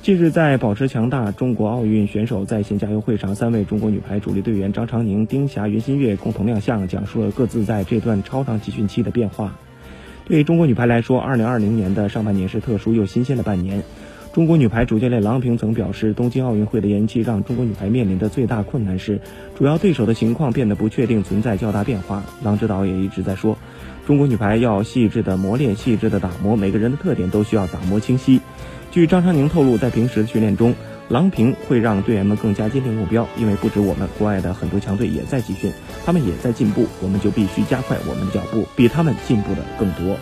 近日，在保持强大中国奥运选手在线加油会上，三位中国女排主力队员张常宁、丁霞、袁心玥共同亮相，讲述了各自在这段超长集训期的变化。对中国女排来说，2020年的上半年是特殊又新鲜的半年。中国女排主教练郎平曾表示，东京奥运会的延期让中国女排面临的最大困难是，主要对手的情况变得不确定，存在较大变化。郎指导也一直在说，中国女排要细致的磨练，细致的打磨，每个人的特点都需要打磨清晰。据张常宁透露，在平时的训练中，郎平会让队员们更加坚定目标，因为不止我们，国外的很多强队也在集训，他们也在进步，我们就必须加快我们的脚步，比他们进步的更多。